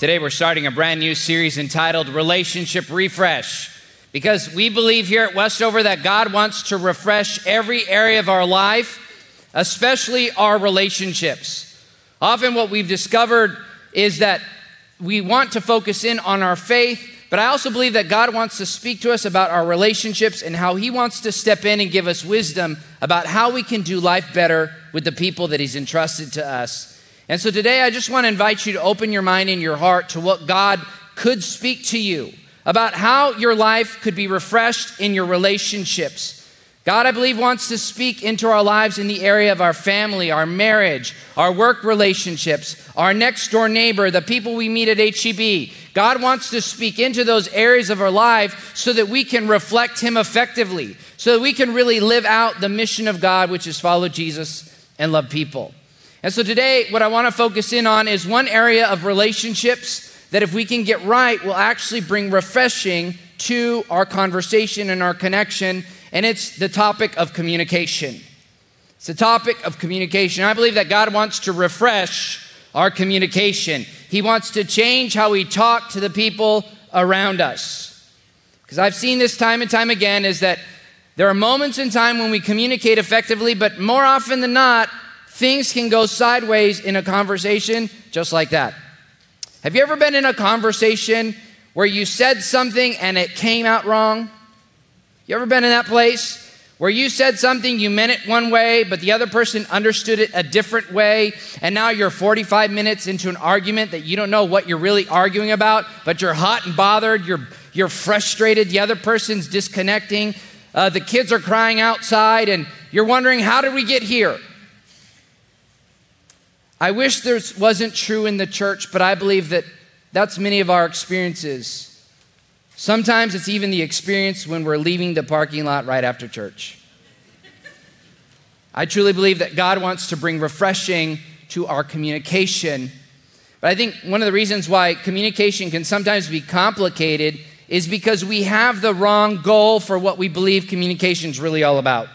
Today, we're starting a brand new series entitled Relationship Refresh because we believe here at Westover that God wants to refresh every area of our life, especially our relationships. Often, what we've discovered is that we want to focus in on our faith, but I also believe that God wants to speak to us about our relationships and how He wants to step in and give us wisdom about how we can do life better with the people that He's entrusted to us. And so today I just want to invite you to open your mind and your heart to what God could speak to you about how your life could be refreshed in your relationships. God, I believe, wants to speak into our lives in the area of our family, our marriage, our work relationships, our next door neighbor, the people we meet at HEB. God wants to speak into those areas of our life so that we can reflect Him effectively, so that we can really live out the mission of God, which is follow Jesus and love people. And so today, what I want to focus in on is one area of relationships that, if we can get right, will actually bring refreshing to our conversation and our connection. And it's the topic of communication. It's the topic of communication. I believe that God wants to refresh our communication, He wants to change how we talk to the people around us. Because I've seen this time and time again is that there are moments in time when we communicate effectively, but more often than not, things can go sideways in a conversation just like that. Have you ever been in a conversation where you said something and it came out wrong? You ever been in that place where you said something, you meant it one way, but the other person understood it a different way, and now you're 45 minutes into an argument that you don't know what you're really arguing about, but you're hot and bothered, you're, you're frustrated, the other person's disconnecting, uh, the kids are crying outside, and you're wondering, how did we get here? I wish this wasn't true in the church, but I believe that that's many of our experiences. Sometimes it's even the experience when we're leaving the parking lot right after church. I truly believe that God wants to bring refreshing to our communication. But I think one of the reasons why communication can sometimes be complicated is because we have the wrong goal for what we believe communication is really all about.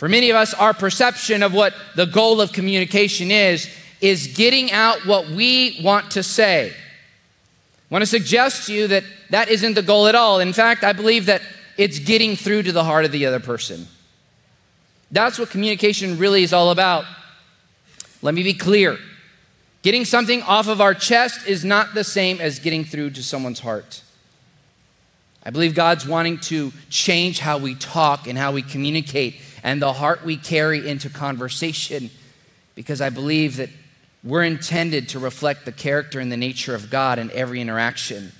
For many of us, our perception of what the goal of communication is, is getting out what we want to say. I want to suggest to you that that isn't the goal at all. In fact, I believe that it's getting through to the heart of the other person. That's what communication really is all about. Let me be clear getting something off of our chest is not the same as getting through to someone's heart. I believe God's wanting to change how we talk and how we communicate and the heart we carry into conversation because I believe that we're intended to reflect the character and the nature of God in every interaction.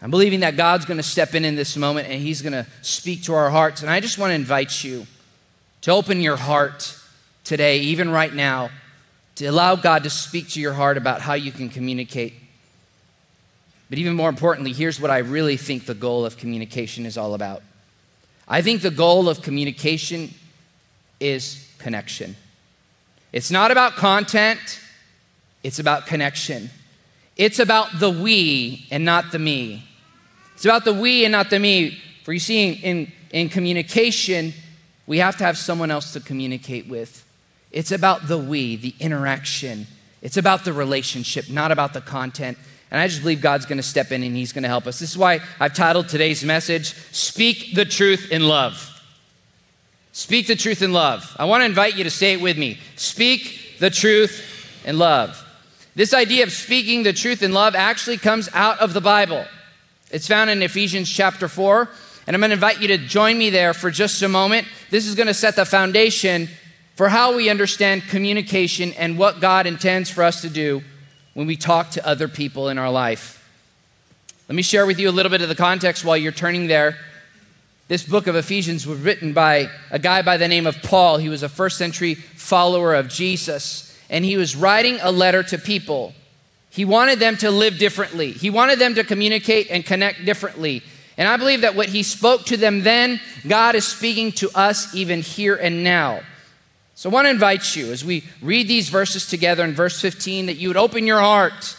I'm believing that God's going to step in in this moment and He's going to speak to our hearts. And I just want to invite you to open your heart today, even right now, to allow God to speak to your heart about how you can communicate. But even more importantly, here's what I really think the goal of communication is all about I think the goal of communication is connection. It's not about content, it's about connection. It's about the we and not the me. It's about the we and not the me. For you see, in, in communication, we have to have someone else to communicate with. It's about the we, the interaction. It's about the relationship, not about the content. And I just believe God's going to step in and He's going to help us. This is why I've titled today's message, Speak the Truth in Love. Speak the truth in love. I want to invite you to say it with me. Speak the truth in love. This idea of speaking the truth in love actually comes out of the Bible. It's found in Ephesians chapter 4. And I'm going to invite you to join me there for just a moment. This is going to set the foundation for how we understand communication and what God intends for us to do when we talk to other people in our life. Let me share with you a little bit of the context while you're turning there. This book of Ephesians was written by a guy by the name of Paul. He was a first century follower of Jesus, and he was writing a letter to people. He wanted them to live differently, he wanted them to communicate and connect differently. And I believe that what he spoke to them then, God is speaking to us even here and now. So I want to invite you as we read these verses together in verse 15 that you would open your heart,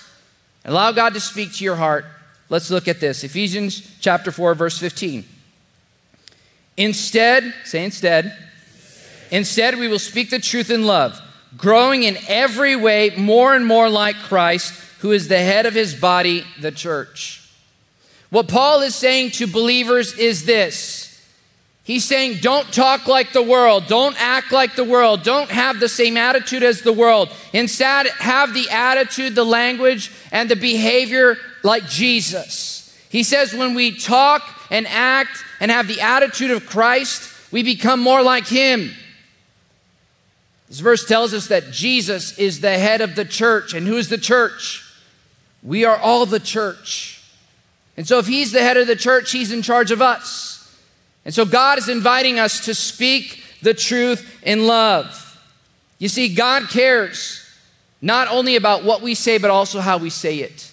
and allow God to speak to your heart. Let's look at this Ephesians chapter 4, verse 15. Instead, say instead, instead we will speak the truth in love, growing in every way more and more like Christ, who is the head of his body, the church. What Paul is saying to believers is this He's saying, don't talk like the world. Don't act like the world. Don't have the same attitude as the world. Instead, have the attitude, the language, and the behavior like Jesus. He says, when we talk and act and have the attitude of Christ, we become more like Him. This verse tells us that Jesus is the head of the church. And who is the church? We are all the church. And so, if He's the head of the church, He's in charge of us. And so God is inviting us to speak the truth in love. You see, God cares not only about what we say, but also how we say it.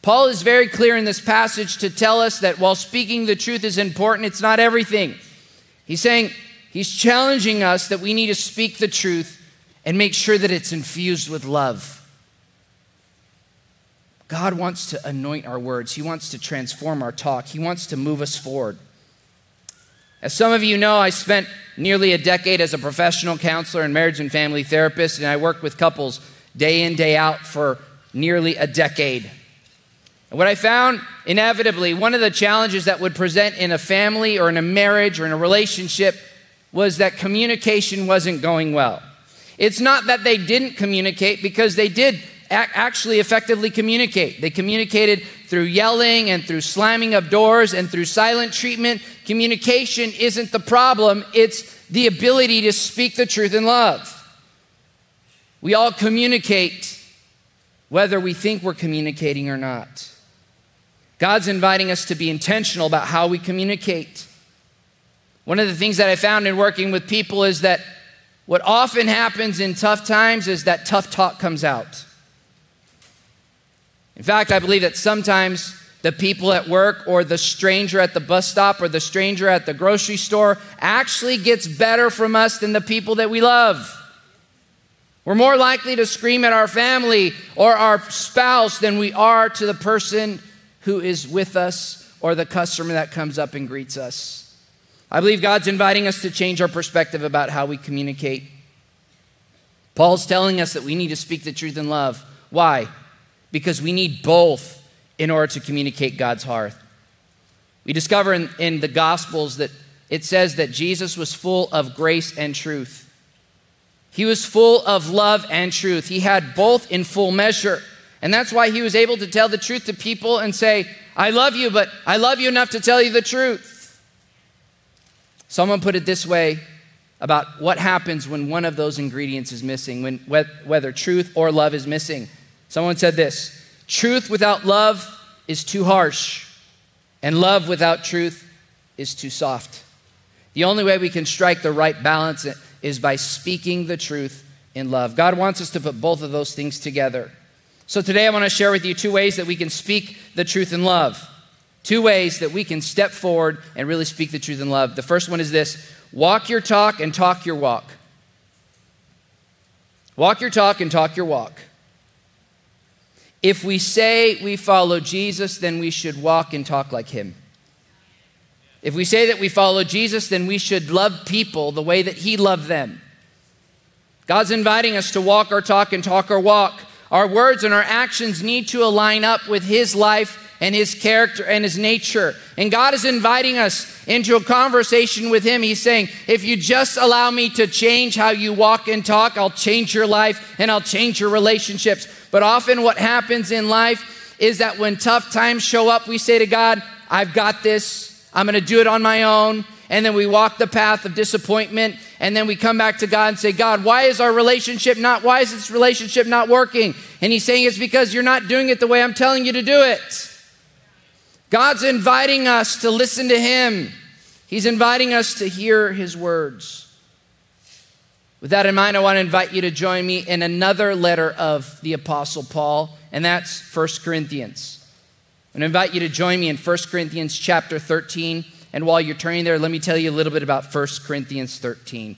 Paul is very clear in this passage to tell us that while speaking the truth is important, it's not everything. He's saying, he's challenging us that we need to speak the truth and make sure that it's infused with love. God wants to anoint our words, He wants to transform our talk, He wants to move us forward. As some of you know, I spent nearly a decade as a professional counselor and marriage and family therapist, and I worked with couples day in, day out for nearly a decade. And what I found inevitably, one of the challenges that would present in a family or in a marriage or in a relationship was that communication wasn't going well. It's not that they didn't communicate because they did actually effectively communicate. They communicated through yelling and through slamming of doors and through silent treatment. Communication isn't the problem, it's the ability to speak the truth in love. We all communicate whether we think we're communicating or not. God's inviting us to be intentional about how we communicate. One of the things that I found in working with people is that what often happens in tough times is that tough talk comes out. In fact, I believe that sometimes the people at work or the stranger at the bus stop or the stranger at the grocery store actually gets better from us than the people that we love. We're more likely to scream at our family or our spouse than we are to the person who is with us or the customer that comes up and greets us. I believe God's inviting us to change our perspective about how we communicate. Paul's telling us that we need to speak the truth in love. Why? Because we need both in order to communicate God's heart. We discover in, in the Gospels that it says that Jesus was full of grace and truth. He was full of love and truth. He had both in full measure. And that's why he was able to tell the truth to people and say, I love you, but I love you enough to tell you the truth. Someone put it this way about what happens when one of those ingredients is missing, when, whether truth or love is missing. Someone said this truth without love is too harsh, and love without truth is too soft. The only way we can strike the right balance is by speaking the truth in love. God wants us to put both of those things together. So today I want to share with you two ways that we can speak the truth in love. Two ways that we can step forward and really speak the truth in love. The first one is this walk your talk and talk your walk. Walk your talk and talk your walk. If we say we follow Jesus, then we should walk and talk like him. If we say that we follow Jesus, then we should love people the way that he loved them. God's inviting us to walk our talk and talk our walk. Our words and our actions need to align up with his life and his character and his nature. And God is inviting us into a conversation with him. He's saying, if you just allow me to change how you walk and talk, I'll change your life and I'll change your relationships. But often, what happens in life is that when tough times show up, we say to God, I've got this, I'm gonna do it on my own. And then we walk the path of disappointment, and then we come back to God and say, God, why is our relationship not, why is this relationship not working? And He's saying it's because you're not doing it the way I'm telling you to do it. God's inviting us to listen to Him. He's inviting us to hear His words. With that in mind, I want to invite you to join me in another letter of the Apostle Paul, and that's 1 Corinthians. I'm going to invite you to join me in 1 Corinthians chapter 13. And while you're turning there, let me tell you a little bit about 1 Corinthians 13.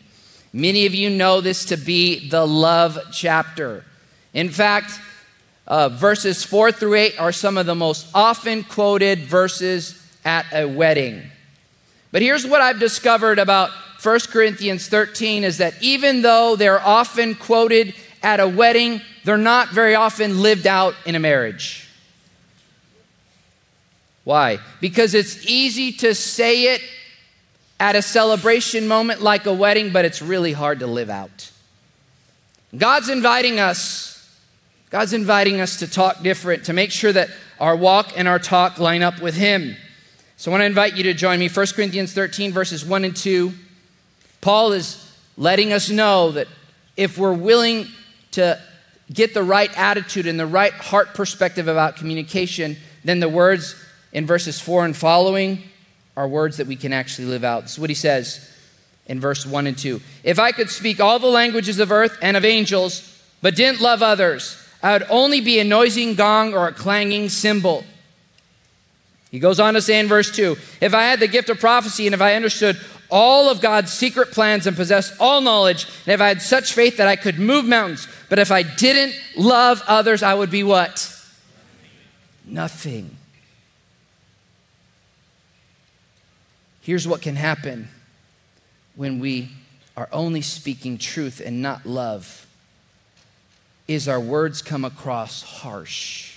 Many of you know this to be the love chapter. In fact, uh, verses 4 through 8 are some of the most often quoted verses at a wedding. But here's what I've discovered about 1 Corinthians 13 is that even though they're often quoted at a wedding, they're not very often lived out in a marriage. Why? Because it's easy to say it at a celebration moment like a wedding, but it's really hard to live out. God's inviting us, God's inviting us to talk different, to make sure that our walk and our talk line up with Him. So I want to invite you to join me. 1 Corinthians 13, verses 1 and 2. Paul is letting us know that if we're willing to get the right attitude and the right heart perspective about communication, then the words in verses 4 and following are words that we can actually live out. This is what he says in verse 1 and 2. If I could speak all the languages of earth and of angels, but didn't love others, I would only be a noisy gong or a clanging cymbal. He goes on to say in verse 2 If I had the gift of prophecy and if I understood all of God's secret plans and possessed all knowledge, and if I had such faith that I could move mountains, but if I didn't love others, I would be what? Nothing. Here's what can happen when we are only speaking truth and not love is our words come across harsh.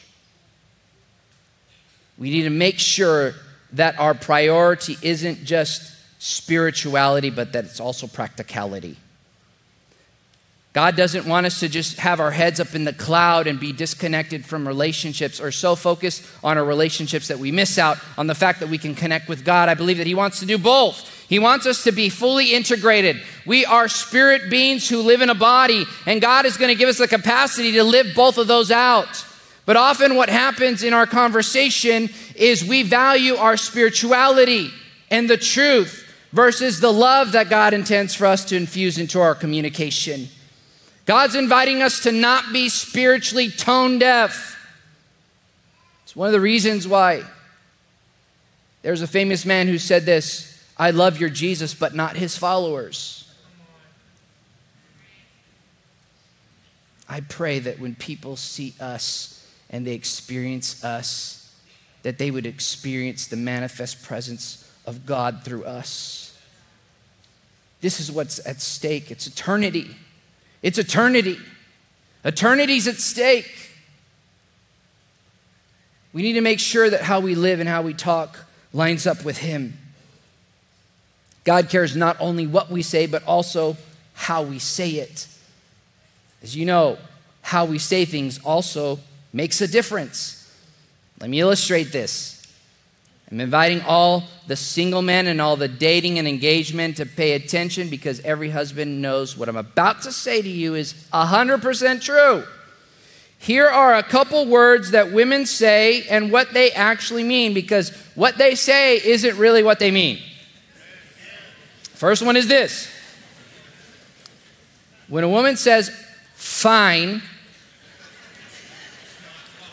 We need to make sure that our priority isn't just spirituality, but that it's also practicality. God doesn't want us to just have our heads up in the cloud and be disconnected from relationships or so focused on our relationships that we miss out on the fact that we can connect with God. I believe that He wants to do both. He wants us to be fully integrated. We are spirit beings who live in a body, and God is going to give us the capacity to live both of those out. But often, what happens in our conversation is we value our spirituality and the truth versus the love that God intends for us to infuse into our communication. God's inviting us to not be spiritually tone deaf. It's one of the reasons why there's a famous man who said this I love your Jesus, but not his followers. I pray that when people see us and they experience us, that they would experience the manifest presence of God through us. This is what's at stake. It's eternity. It's eternity. Eternity's at stake. We need to make sure that how we live and how we talk lines up with Him. God cares not only what we say, but also how we say it. As you know, how we say things also makes a difference. Let me illustrate this. I'm inviting all the single men and all the dating and engagement to pay attention because every husband knows what I'm about to say to you is 100% true. Here are a couple words that women say and what they actually mean because what they say isn't really what they mean. First one is this when a woman says, fine,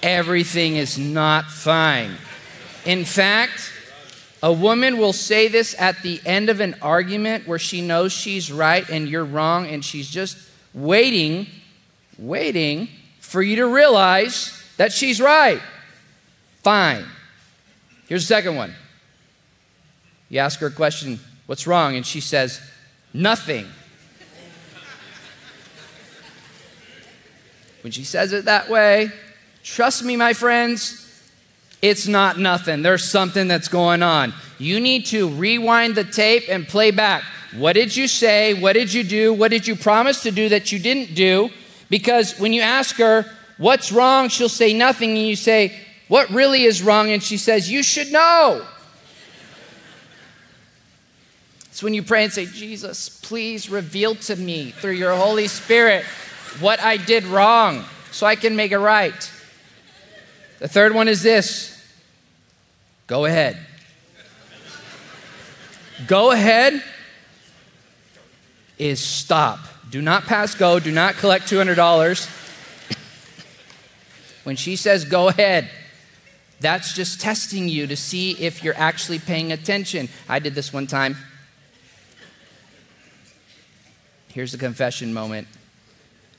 everything is not fine. In fact, a woman will say this at the end of an argument where she knows she's right and you're wrong, and she's just waiting, waiting for you to realize that she's right. Fine. Here's the second one. You ask her a question, What's wrong? And she says, Nothing. When she says it that way, trust me, my friends, it's not nothing. There's something that's going on. You need to rewind the tape and play back. What did you say? What did you do? What did you promise to do that you didn't do? Because when you ask her, What's wrong? she'll say nothing. And you say, What really is wrong? And she says, You should know. It's when you pray and say, Jesus, please reveal to me through your Holy Spirit what I did wrong so I can make it right. The third one is this Go ahead. Go ahead is stop. Do not pass go. Do not collect $200. When she says go ahead, that's just testing you to see if you're actually paying attention. I did this one time. Here's a confession moment.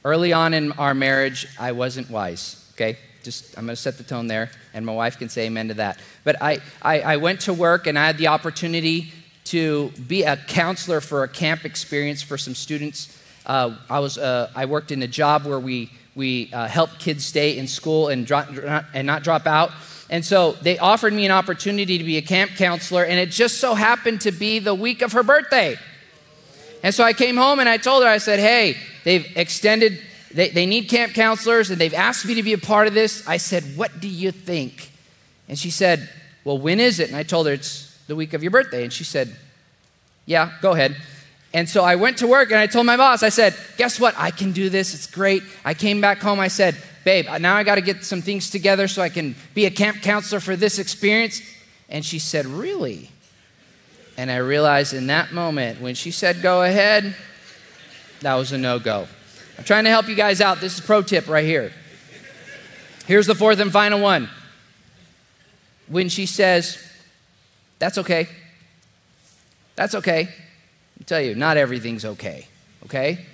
Early on in our marriage, I wasn't wise, okay? Just I'm going to set the tone there, and my wife can say amen to that. But I, I, I went to work and I had the opportunity to be a counselor for a camp experience for some students. Uh, I, was, uh, I worked in a job where we, we uh, kids stay in school and, drop, and not drop out. And so they offered me an opportunity to be a camp counselor, and it just so happened to be the week of her birthday. And so I came home and I told her, I said, hey, they've extended, they, they need camp counselors, and they've asked me to be a part of this. I said, what do you think? And she said, well, when is it? And I told her, it's the week of your birthday. And she said, Yeah, go ahead. And so I went to work and I told my boss, I said, Guess what? I can do this. It's great. I came back home. I said, Babe, now I got to get some things together so I can be a camp counselor for this experience. And she said, Really? And I realized in that moment when she said, Go ahead, that was a no go. I'm trying to help you guys out. This is pro tip right here. Here's the fourth and final one. When she says, that's okay. That's okay. I tell you, not everything's okay, okay?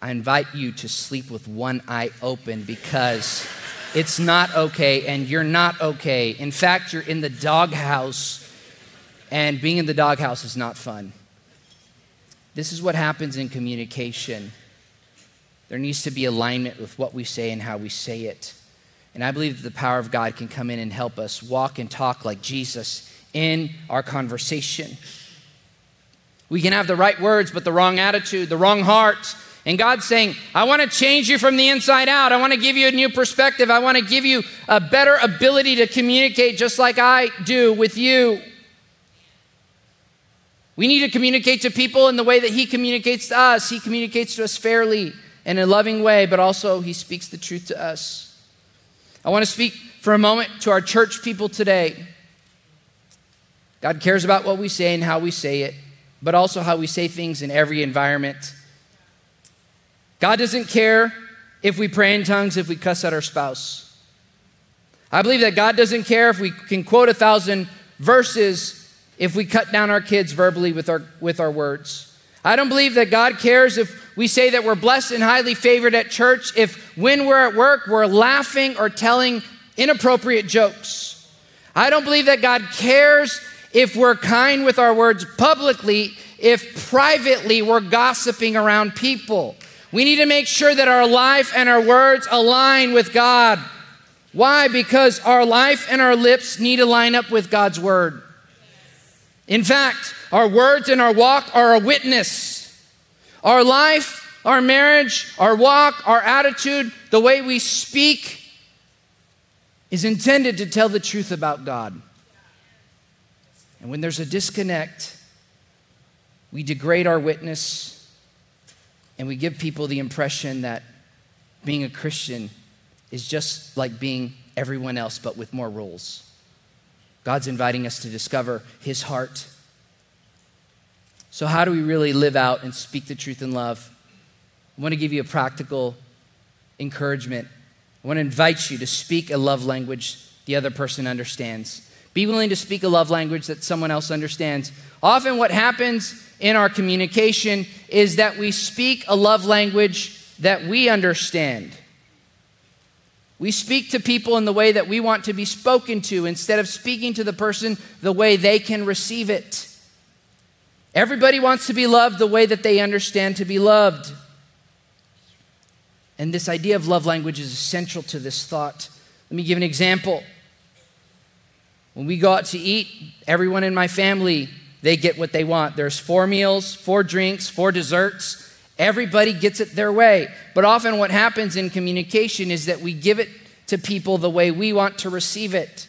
I invite you to sleep with one eye open because it's not okay and you're not okay. In fact, you're in the doghouse and being in the doghouse is not fun. This is what happens in communication. There needs to be alignment with what we say and how we say it. And I believe that the power of God can come in and help us walk and talk like Jesus in our conversation. We can have the right words, but the wrong attitude, the wrong heart. And God's saying, I want to change you from the inside out. I want to give you a new perspective. I want to give you a better ability to communicate just like I do with you. We need to communicate to people in the way that He communicates to us. He communicates to us fairly in a loving way, but also He speaks the truth to us. I want to speak for a moment to our church people today. God cares about what we say and how we say it, but also how we say things in every environment. God doesn't care if we pray in tongues, if we cuss at our spouse. I believe that God doesn't care if we can quote a thousand verses if we cut down our kids verbally with our, with our words. I don't believe that God cares if we say that we're blessed and highly favored at church, if when we're at work, we're laughing or telling inappropriate jokes. I don't believe that God cares if we're kind with our words publicly, if privately we're gossiping around people. We need to make sure that our life and our words align with God. Why? Because our life and our lips need to line up with God's word. In fact, our words and our walk are a witness. Our life, our marriage, our walk, our attitude, the way we speak is intended to tell the truth about God. And when there's a disconnect, we degrade our witness and we give people the impression that being a Christian is just like being everyone else, but with more rules. God's inviting us to discover his heart. So, how do we really live out and speak the truth in love? I want to give you a practical encouragement. I want to invite you to speak a love language the other person understands. Be willing to speak a love language that someone else understands. Often, what happens in our communication is that we speak a love language that we understand. We speak to people in the way that we want to be spoken to instead of speaking to the person the way they can receive it. Everybody wants to be loved the way that they understand to be loved. And this idea of love language is essential to this thought. Let me give an example. When we go out to eat, everyone in my family, they get what they want. There's four meals, four drinks, four desserts. Everybody gets it their way. But often what happens in communication is that we give it to people the way we want to receive it.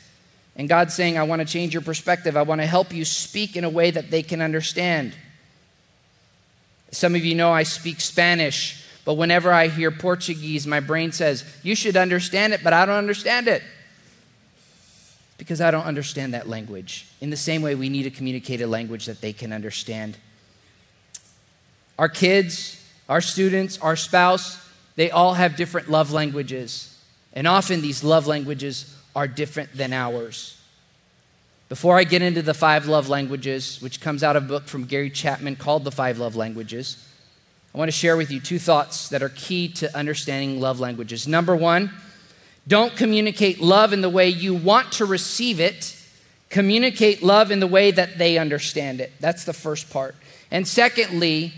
And God's saying, I want to change your perspective. I want to help you speak in a way that they can understand. Some of you know I speak Spanish, but whenever I hear Portuguese, my brain says, You should understand it, but I don't understand it because I don't understand that language. In the same way, we need to communicate a language that they can understand. Our kids, our students, our spouse, they all have different love languages. And often these love languages are different than ours. Before I get into the five love languages, which comes out of a book from Gary Chapman called The Five Love Languages, I want to share with you two thoughts that are key to understanding love languages. Number one, don't communicate love in the way you want to receive it. Communicate love in the way that they understand it. That's the first part. And secondly,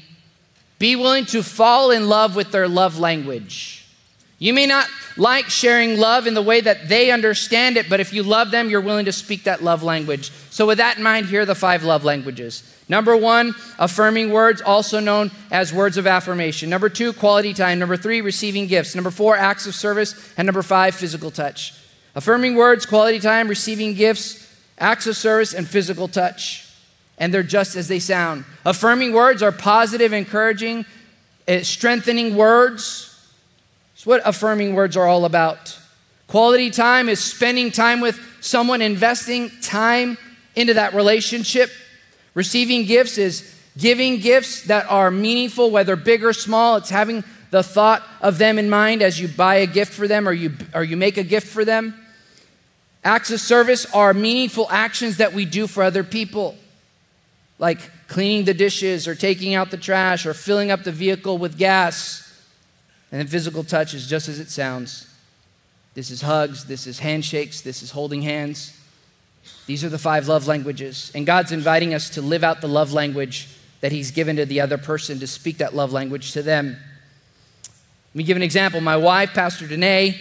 be willing to fall in love with their love language. You may not like sharing love in the way that they understand it, but if you love them, you're willing to speak that love language. So, with that in mind, here are the five love languages. Number one, affirming words, also known as words of affirmation. Number two, quality time. Number three, receiving gifts. Number four, acts of service. And number five, physical touch. Affirming words, quality time, receiving gifts, acts of service, and physical touch. And they're just as they sound. Affirming words are positive, encouraging, eh, strengthening words. It's what affirming words are all about. Quality time is spending time with someone, investing time into that relationship. Receiving gifts is giving gifts that are meaningful, whether big or small. It's having the thought of them in mind as you buy a gift for them or you, or you make a gift for them. Acts of service are meaningful actions that we do for other people, like cleaning the dishes or taking out the trash or filling up the vehicle with gas. And then physical touch is just as it sounds. This is hugs, this is handshakes, this is holding hands. These are the five love languages. And God's inviting us to live out the love language that He's given to the other person, to speak that love language to them. Let me give an example. My wife, Pastor Danae,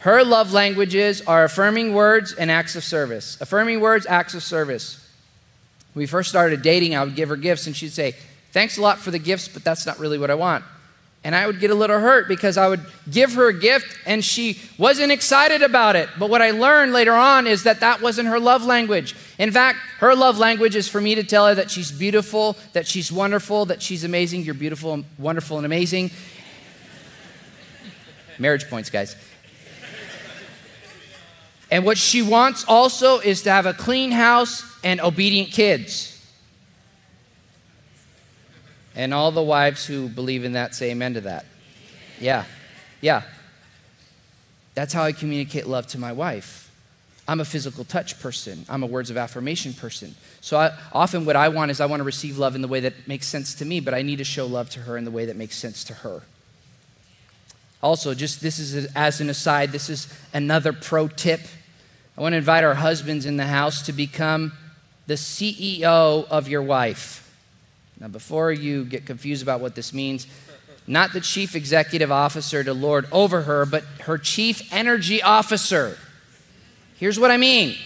her love languages are affirming words and acts of service. Affirming words, acts of service. When we first started dating, I would give her gifts, and she'd say, Thanks a lot for the gifts, but that's not really what I want. And I would get a little hurt because I would give her a gift and she wasn't excited about it. But what I learned later on is that that wasn't her love language. In fact, her love language is for me to tell her that she's beautiful, that she's wonderful, that she's amazing. You're beautiful, and wonderful, and amazing. Marriage points, guys. And what she wants also is to have a clean house and obedient kids. And all the wives who believe in that say amen to that. Yeah, yeah. That's how I communicate love to my wife. I'm a physical touch person. I'm a words of affirmation person. So I, often what I want is I want to receive love in the way that makes sense to me, but I need to show love to her in the way that makes sense to her. Also, just this is as an aside, this is another pro tip. I want to invite our husbands in the house to become the CEO of your wife. Now, before you get confused about what this means, not the chief executive officer to lord over her, but her chief energy officer. Here's what I mean.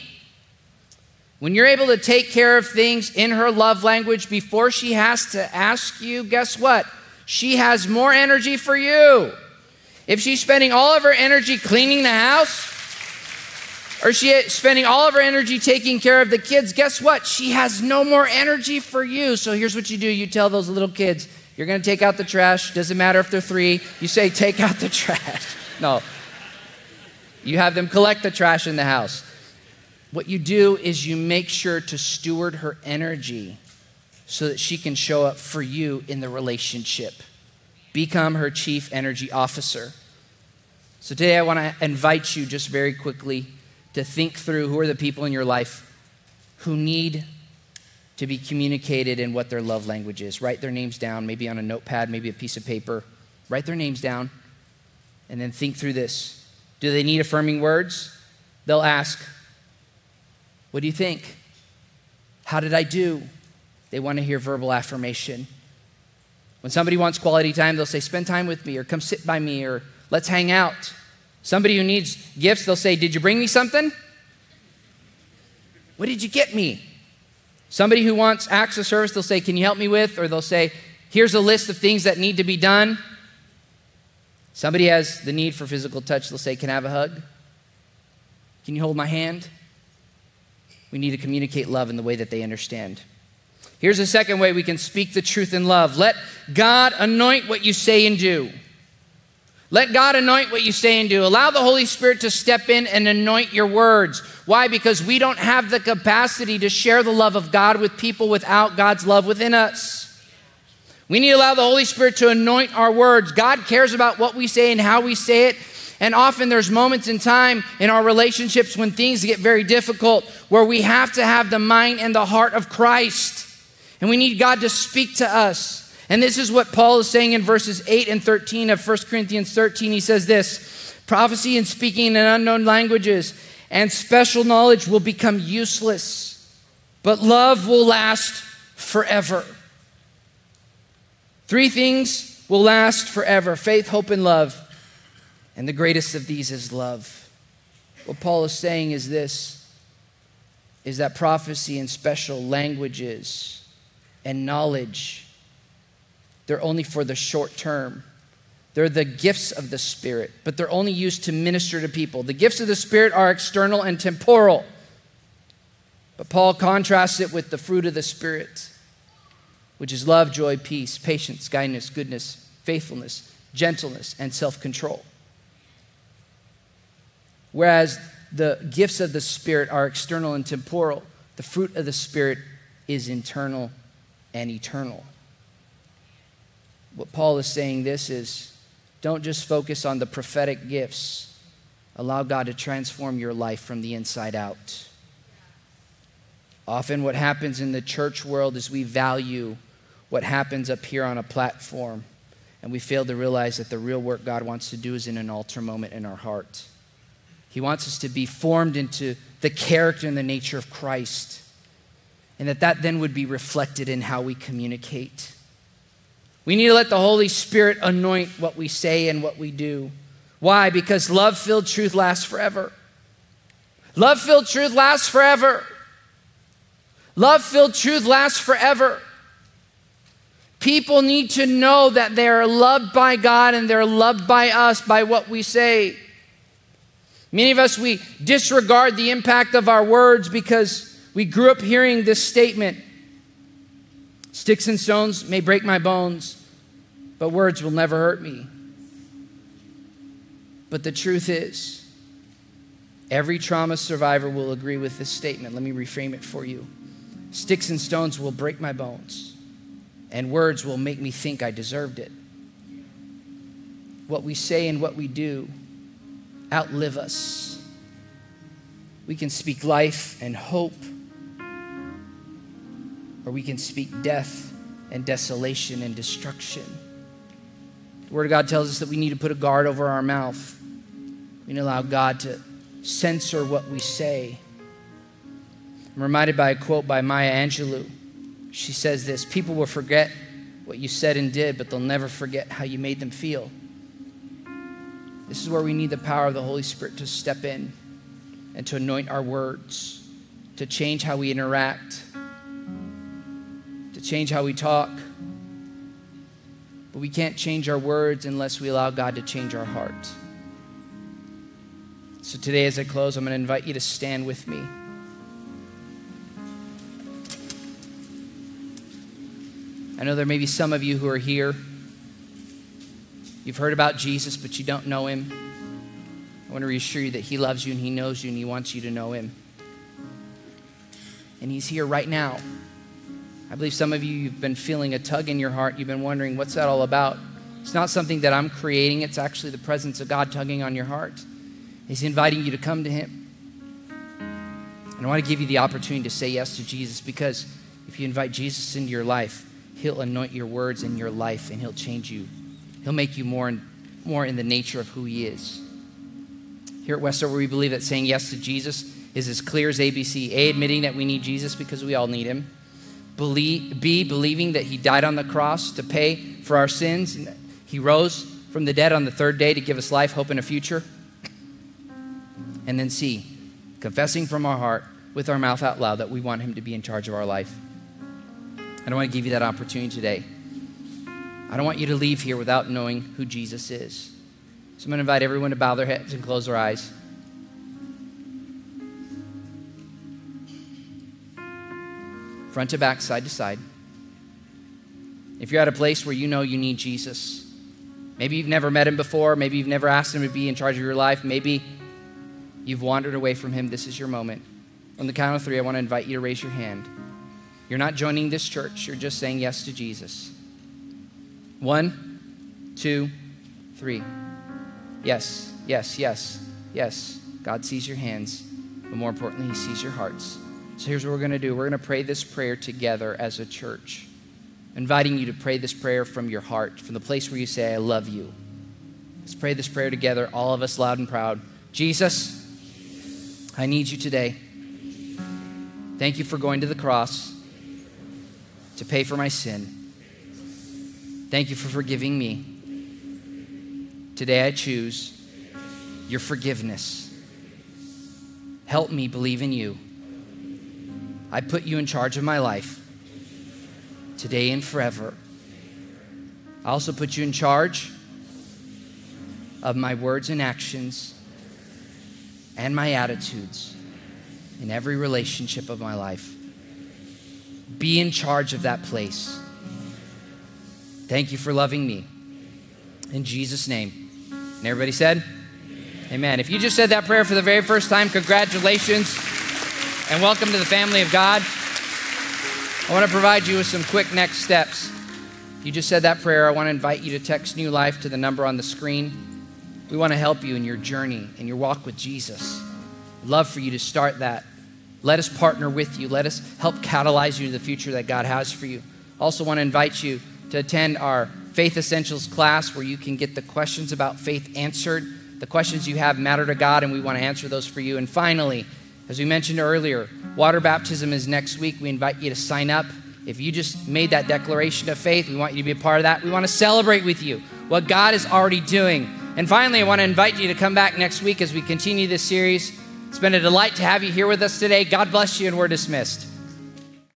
When you're able to take care of things in her love language before she has to ask you, guess what? She has more energy for you. If she's spending all of her energy cleaning the house, or she spending all of her energy taking care of the kids, guess what? She has no more energy for you. So here's what you do you tell those little kids, you're going to take out the trash. Doesn't matter if they're three. You say, take out the trash. No. You have them collect the trash in the house. What you do is you make sure to steward her energy so that she can show up for you in the relationship. Become her chief energy officer. So today I want to invite you just very quickly to think through who are the people in your life who need to be communicated in what their love language is. Write their names down, maybe on a notepad, maybe a piece of paper. Write their names down and then think through this. Do they need affirming words? They'll ask, What do you think? How did I do? They want to hear verbal affirmation. When somebody wants quality time, they'll say, Spend time with me, or come sit by me, or let's hang out. Somebody who needs gifts, they'll say, Did you bring me something? What did you get me? Somebody who wants acts of service, they'll say, Can you help me with? Or they'll say, Here's a list of things that need to be done. Somebody has the need for physical touch, they'll say, Can I have a hug? Can you hold my hand? We need to communicate love in the way that they understand. Here's a second way we can speak the truth in love let God anoint what you say and do. Let God anoint what you say and do. Allow the Holy Spirit to step in and anoint your words. Why? Because we don't have the capacity to share the love of God with people without God's love within us. We need to allow the Holy Spirit to anoint our words. God cares about what we say and how we say it. And often there's moments in time in our relationships when things get very difficult where we have to have the mind and the heart of Christ. And we need God to speak to us. And this is what Paul is saying in verses 8 and 13 of 1 Corinthians 13. He says this prophecy and speaking in unknown languages and special knowledge will become useless, but love will last forever. Three things will last forever faith, hope, and love. And the greatest of these is love. What Paul is saying is this is that prophecy and special languages and knowledge they're only for the short term. They're the gifts of the Spirit, but they're only used to minister to people. The gifts of the Spirit are external and temporal. But Paul contrasts it with the fruit of the Spirit, which is love, joy, peace, patience, kindness, goodness, faithfulness, gentleness, and self control. Whereas the gifts of the Spirit are external and temporal, the fruit of the Spirit is internal and eternal what Paul is saying this is don't just focus on the prophetic gifts. Allow God to transform your life from the inside out. Often, what happens in the church world is we value what happens up here on a platform, and we fail to realize that the real work God wants to do is in an altar moment in our heart. He wants us to be formed into the character and the nature of Christ, and that that then would be reflected in how we communicate. We need to let the Holy Spirit anoint what we say and what we do. Why? Because love filled truth lasts forever. Love filled truth lasts forever. Love filled truth lasts forever. People need to know that they are loved by God and they're loved by us by what we say. Many of us, we disregard the impact of our words because we grew up hearing this statement Sticks and stones may break my bones, but words will never hurt me. But the truth is, every trauma survivor will agree with this statement. Let me reframe it for you. Sticks and stones will break my bones, and words will make me think I deserved it. What we say and what we do outlive us. We can speak life and hope or we can speak death and desolation and destruction. The Word of God tells us that we need to put a guard over our mouth. We need to allow God to censor what we say. I'm reminded by a quote by Maya Angelou. She says this People will forget what you said and did, but they'll never forget how you made them feel. This is where we need the power of the Holy Spirit to step in and to anoint our words, to change how we interact to change how we talk. But we can't change our words unless we allow God to change our heart. So today, as I close, I'm going to invite you to stand with me. I know there may be some of you who are here. You've heard about Jesus, but you don't know him. I want to reassure you that he loves you and he knows you and he wants you to know him. And he's here right now. I believe some of you, you've been feeling a tug in your heart. You've been wondering, what's that all about? It's not something that I'm creating, it's actually the presence of God tugging on your heart. He's inviting you to come to Him. And I want to give you the opportunity to say yes to Jesus because if you invite Jesus into your life, He'll anoint your words and your life and He'll change you. He'll make you more, and, more in the nature of who He is. Here at Westover, we believe that saying yes to Jesus is as clear as ABC. A, admitting that we need Jesus because we all need Him. Believe, B, believing that he died on the cross to pay for our sins. He rose from the dead on the third day to give us life, hope, and a future. And then C, confessing from our heart with our mouth out loud that we want him to be in charge of our life. I don't want to give you that opportunity today. I don't want you to leave here without knowing who Jesus is. So I'm going to invite everyone to bow their heads and close their eyes. Front to back, side to side. If you're at a place where you know you need Jesus, maybe you've never met him before, maybe you've never asked him to be in charge of your life, maybe you've wandered away from him, this is your moment. On the count of three, I want to invite you to raise your hand. You're not joining this church, you're just saying yes to Jesus. One, two, three. Yes, yes, yes, yes. God sees your hands, but more importantly, He sees your hearts. So here's what we're going to do we're going to pray this prayer together as a church, inviting you to pray this prayer from your heart, from the place where you say, I love you. Let's pray this prayer together, all of us loud and proud. Jesus, I need you today. Thank you for going to the cross to pay for my sin. Thank you for forgiving me. Today I choose your forgiveness. Help me believe in you. I put you in charge of my life today and forever. I also put you in charge of my words and actions and my attitudes in every relationship of my life. Be in charge of that place. Thank you for loving me. In Jesus' name. And everybody said, Amen. If you just said that prayer for the very first time, congratulations and welcome to the family of God. I want to provide you with some quick next steps. You just said that prayer, I want to invite you to text New Life to the number on the screen. We want to help you in your journey and your walk with Jesus. Love for you to start that. Let us partner with you. Let us help catalyze you to the future that God has for you. Also, want to invite you to attend our Faith Essentials class where you can get the questions about faith answered. The questions you have matter to God, and we want to answer those for you. And finally, as we mentioned earlier, water baptism is next week. We invite you to sign up. If you just made that declaration of faith, we want you to be a part of that. We want to celebrate with you what God is already doing. And finally, I want to invite you to come back next week as we continue this series. It's been a delight to have you here with us today. God bless you, and we're dismissed.